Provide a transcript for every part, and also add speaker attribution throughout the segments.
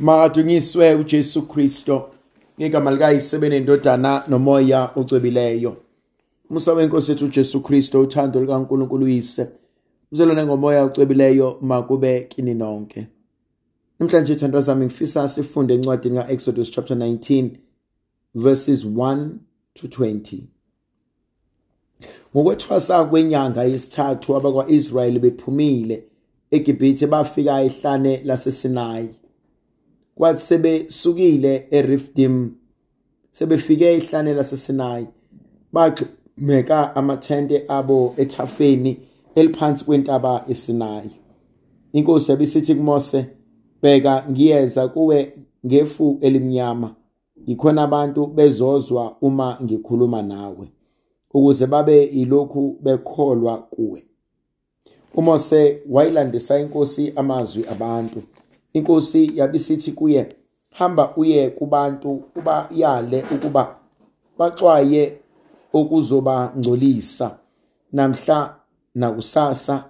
Speaker 1: Makadunyiswe uJesu Kristo ngegama likayisebene indodana nomoya ocwebileyo. Musa wenkosi yethu uJesu Kristo uthando likaNkulunkulu uyise. Uzalwane ngomoya ocwebileyo makube kini nonke. Namhlanje ithandwa zami ngifisa sifunde encwadini kaExodus chapter 19 verses 1 to 20. Ngokwethwasa kwenyanga yesithathu abakwa-Israyeli bephumile eGibhithe bafika ehlane laseSinayi. Kwathi sebesukile eRifdim sebefike ehlane laseSinayi bagxumeka amathente abo ethafeni eliphansi kwentaba eSinayi inkosi yabisithi kuMose bheka ngiyeza kuwe ngefu elimnyama yikhona abantu bezozwa uma ngikhuluma nawe ukuze babe yilokhu bekholwa kuwe. uMose wayilandisa inkosi amazwi abantu. Inkosi yabisithi kuye hamba uye kubantu ubayale ukuba baxwaye okuzobangcolisa namhla nakusasa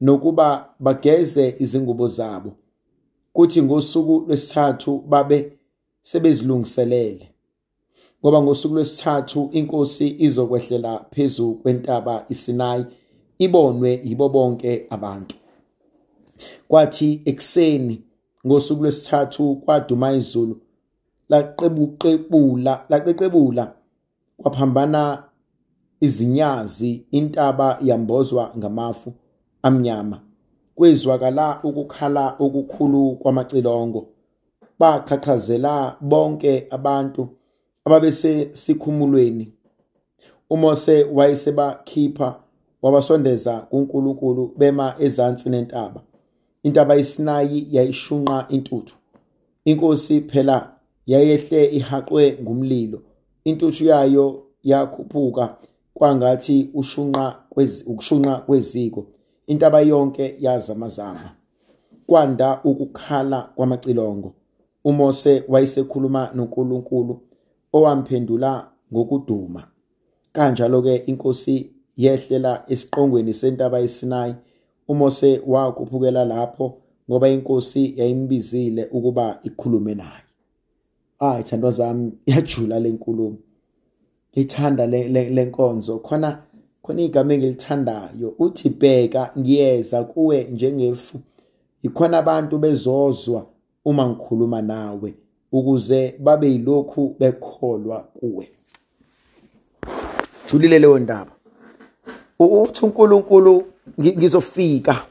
Speaker 1: nokuba bageze izingubo zabo. Kuthi ngosuku lwesithathu babe sebezilungiselele. Ngoba ngosuku lwesithathu inkosi izokwehlela phezu kwentaba iSinayi ibonwe yibo bonke abantu. Kwathi ekseni ngosuku lwesithathu kwaduma izulu laqebuqebula laqeqebula kwaphambana izinyazi intaba yambozwa ngamafu amnyama kwezwakala ukukhala okukhulu kwamacilongo. Baqhaqhazela bonke abantu ababesesikhumulweni. uMose wayesebakhipha wabasondeza kuNkulunkulu bema ezansi nentaba. Intaba iSinayi yayishunqa intuthu. Inkosi phela yayehle ihaqwe ngumlilo. Intuthu yayo yakhuphuka kwangathi ushunqa ukushunqa kweziko. Intaba yonke yazamazama. Kwanda ukukhala kwamacilongo. uMose wayesekhuluma noNkulunkulu owamphendula ngokuduma. Kanjalo ke inkosi yehlela esiqongweni sentaba iSinayi uMose wakhuphukela lapho ngoba inkosi yayimbizile ukuba ikhulume naye. Ah ithandwa zami yajula lenkulumo ngithanda lenkonzo khona khona igama engilithandayo uthi bheka ngiyeza kuwe njengefu. Ikhona abantu bezozwa uma ngikhuluma nawe ukuze babe yilokhu bekholwa kuwe. Julile leyo ndaba. Uthi uNkulunkulu ngizofika.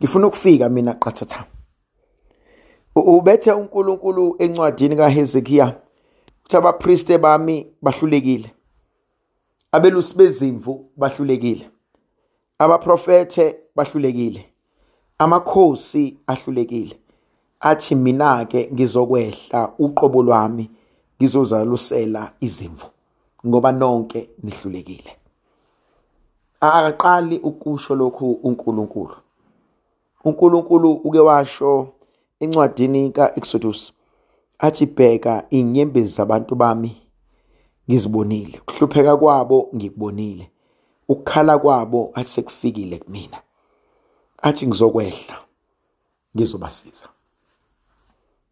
Speaker 1: Ngifuna ukufika mina qathatha. Ubethe uNkulunkulu encwadini kaHezekiya ukuthi abapriste bami bahlulekile. Abelusi bezimvu bahlulekile. Abaprofethe bahlulekile. Amakhosi ahlulekile. Athi mina ke ngizokwehla uqobo lwami ngizozalusela izimvu ngoba nonke nihlulekile. Akaqali ukusho lokhu uNkulunkulu. uNkulunkulu uke washo encwadini kaExodus athi bheka inyembezi zabantu bami ngizibonile. Kuhlupheka kwabo ngikubonile. Ukukhala kwabo athi sekufikile kumina. Athi ngizokwehla ngizobasiza.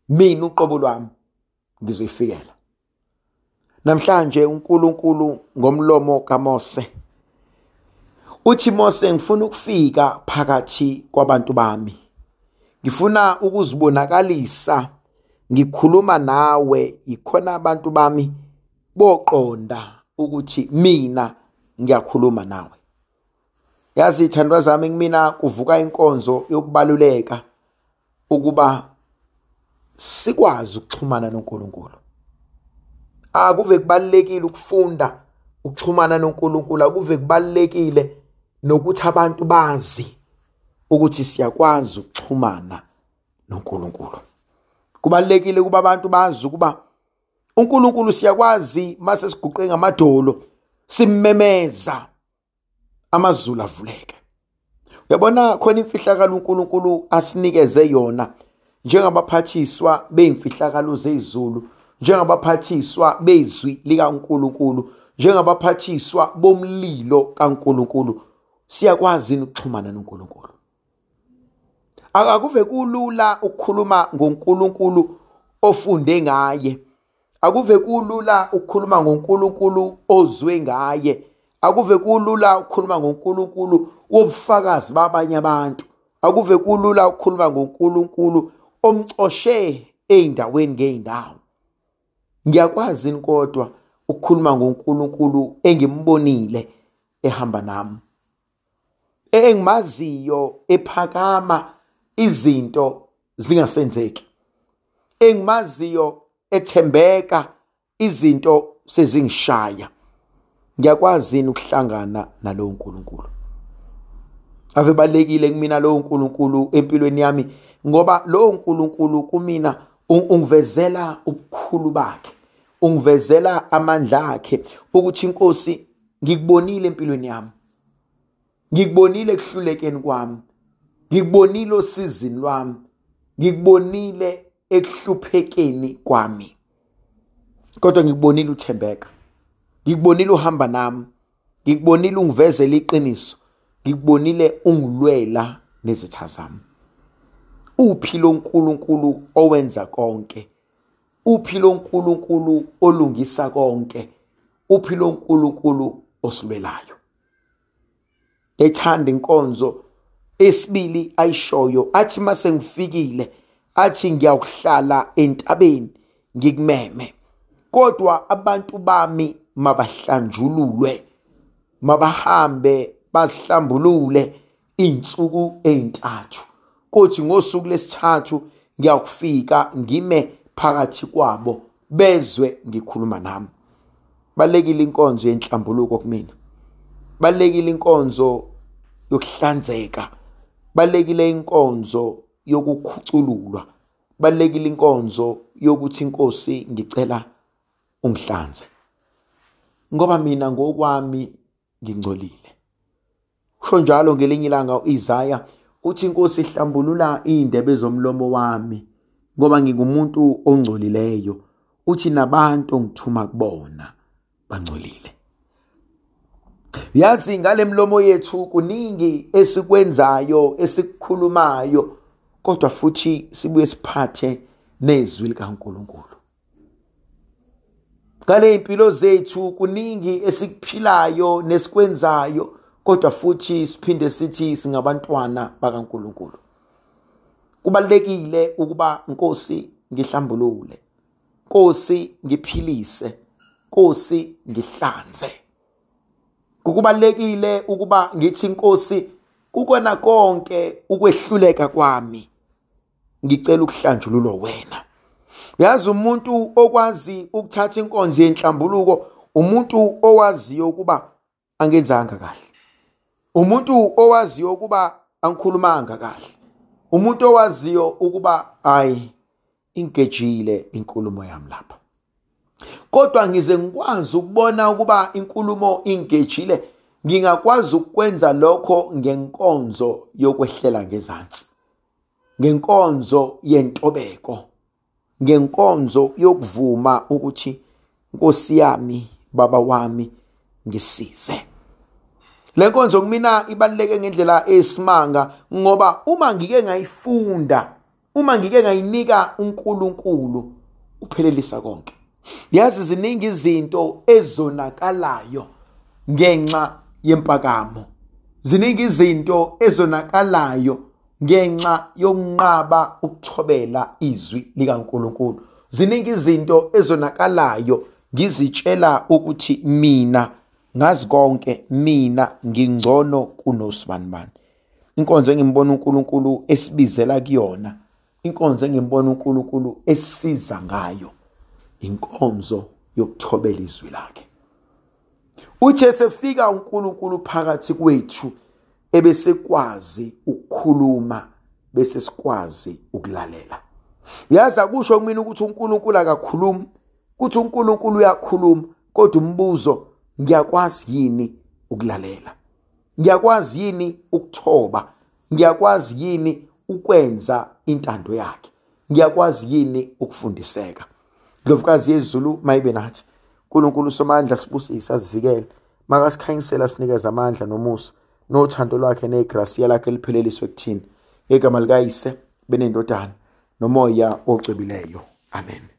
Speaker 1: Mina uqobo lwami ngizoyifikela. Namhlanje uNkulunkulu ngomlomo kaMose uthi Mose ngifuna ukufika phakathi kwabantu bami. Ngifuna ukuzibonakalisa ngikhuluma nawe ikhona abantu bami boqonda ukuthi mina ngiyakhuluma nawe. Yazi ithandwa zami kumina kuvuka inkonzo yokubaluleka ukuba sikwazi ukuxhumana noNkulunkulu. Akuve kubalekile ukufunda ukuxhumana noNkulunkulu akuve kubalekile nokuthi abantu bazi ukuthi siyakwazi ukuxhumana noNkulunkulu. Kubalekile kuba abantu bazi ukuba uNkulunkulu siyakwazi mase siguqe ngamadolo simmemeza amazulu avuleke. Uyabona khona imfihlakalo uNkulunkulu asinikeze yona njengabaphathiswa beyimfihlakalo zezulu njengabaphathiswa bezwi likaNkulunkulu njengabaphathiswa bomlilo kaNkulunkulu. Siyakwazi ukuxhumana noNkulunkulu. Akuve kulula ukukhuluma ngoNkulunkulu ofunde ngaye. Akuve kulula ukukhuluma ngoNkulunkulu ozwe ngaye. Akuve kulula ukukhuluma ngoNkulunkulu wobufakazi babanye abantu. Akuve kulula ukukhuluma ngoNkulunkulu omcoshe eindaweni ngeindawo ngiyakwazi kodwa ukukhuluma ngoNkulunkulu engimbonile ehamba nami. Engimaziyo ephakama izinto zingasenzeki. Engimaziyo ethembeka izinto sezingishaya. Ngiyakwazi ukuhlangana nalowo nkulunkulu? Ave balekile kumina lowo nkulunkulu empilweni yami ngoba lowo nkulunkulu kumina ungivezela ubukhulu bakhe ungivezela amandla akhe ukuthi inkosi ngikubonile empilweni yami. Ngikubonile ekuhlulekeni kwami. Ngikubonile osizini lwami. Ngikubonile ekuhluphekeni kwami. Kodwa ngikubonile uthembeka. Ngikubonile uhamba nami. Ngikubonile ungivezela iqiniso. Ngikubonile ungilwela nezitha zami. Uphi lo nkulunkulu owenza konke? Uphi lo nkulunkulu olungisa konke? Uphi lo nkulunkulu osilwelayo ethanda inkonzo. Esibili ayishoyo athi mase ngifikile athi ngiyakuhlala entabeni ngikumeme. Kodwa abantu bami mabahlanjululwe mabahambe basihlambulule insuku ezintathu kothi ngosuku lesithathu ngiyakufika ngime phakathi kwabo bezwe ngikhuluma nami. Balekile inkonzo yenhlambuluko kumina. Balekile inkonzo yokuhlanzeka. Balekile inkonzo yokukhucululwa. Balekile inkonzo yokuthi inkosi ngicela ungihlanze ngoba mina ngokwami ngingcolile. Kusho njalo ngelinye ilanga uIsaya uthi inkosi ihlambulula indebe zomlomo wami ngoba ngingumuntu ongcolileyo. Uthi nabantu ngithuma kubona bangcolile. Yazi ngale mlomo yethu kuningi esikwenzayo esikukhulumayo kodwa futhi sibuye siphathe nezwi likaNkuluNkulu. Ngale impilo zethu kuningi esikuphilayo nesikwenzayo kodwa futhi siphinde sithi singabantwana bakaNkuluNkulu. Kubalekile ukuba Nkosi ngihlambulule. Nkosi ngiphilise. Nkosi ngihlanze. Kukubalekile ukuba ngithi Nkosi kukona konke ukwehluleka kwami. Ngicela ukuhlanjululwa wena. Yazi umuntu okwazi ukuthatha inkonzo yenhlambuluko umuntu owaziyo ukuba angenzanga kahle. Umuntu owaziyo ukuba angikhulumanga kahle. Umuntu owaziyo ukuba hayi ingejile inkulumo yami lapha. Kodwa ngize ngikwazi ukubona ukuba inkulumo ingejile ngingakwazi ukwenza lokho ngenkonzo yokwehlela ngezansi ngenkonzo yentobeko ngenkonzo yokuvuma ukuthi Nkosi yami baba wami ngisize. Le nkonzo kumina ibaluleke ngendlela esimanga ngoba uma ngike ngayifunda uma ngike ngayinika uNkulunkulu uphelelisa konke. Yazi ziningi izinto ezonakalayo ngenxa yempakamo. Ziningi izinto ezonakalayo ngenxa yokunqaba ukuthobela izwi likaNkuluNkulu. Ziningi izinto ezonakalayo ngizitshela ukuthi mina ngazi konke mina ngingcono kunosibanibani. Inkonzo engimbona uNkulunkulu esibizela kuyona inkonzo engimbona uNkulunkulu esiza ngayo. Inkonzo yokuthobela izwi lakhe. Uthe sefika uNkulunkulu phakathi kwethu ebesekwazi ukukhuluma bese sikwazi ukulalela. Yazi akusho kumina ukuthi uNkulunkulu akakhulumi kuthi uNkulunkulu uyakhuluma kodwa umbuzo ngiyakwazi yini ukulalela? Ngiyakwazi yini ukuthoba? Ngiyakwazi yini ukwenza intando yakhe? Ngiyakwazi yini ukufundiseka? Ndlovukazi yezulu mayibe nathi uNkulunkulu somandla sibusise asivikele makasikhanyisela sinikeza amandla nomusa nothando lwakhe negrasiya lakhe lipheleliswe kuthini egama likayise benendodana nomoya ocwebileyo amen.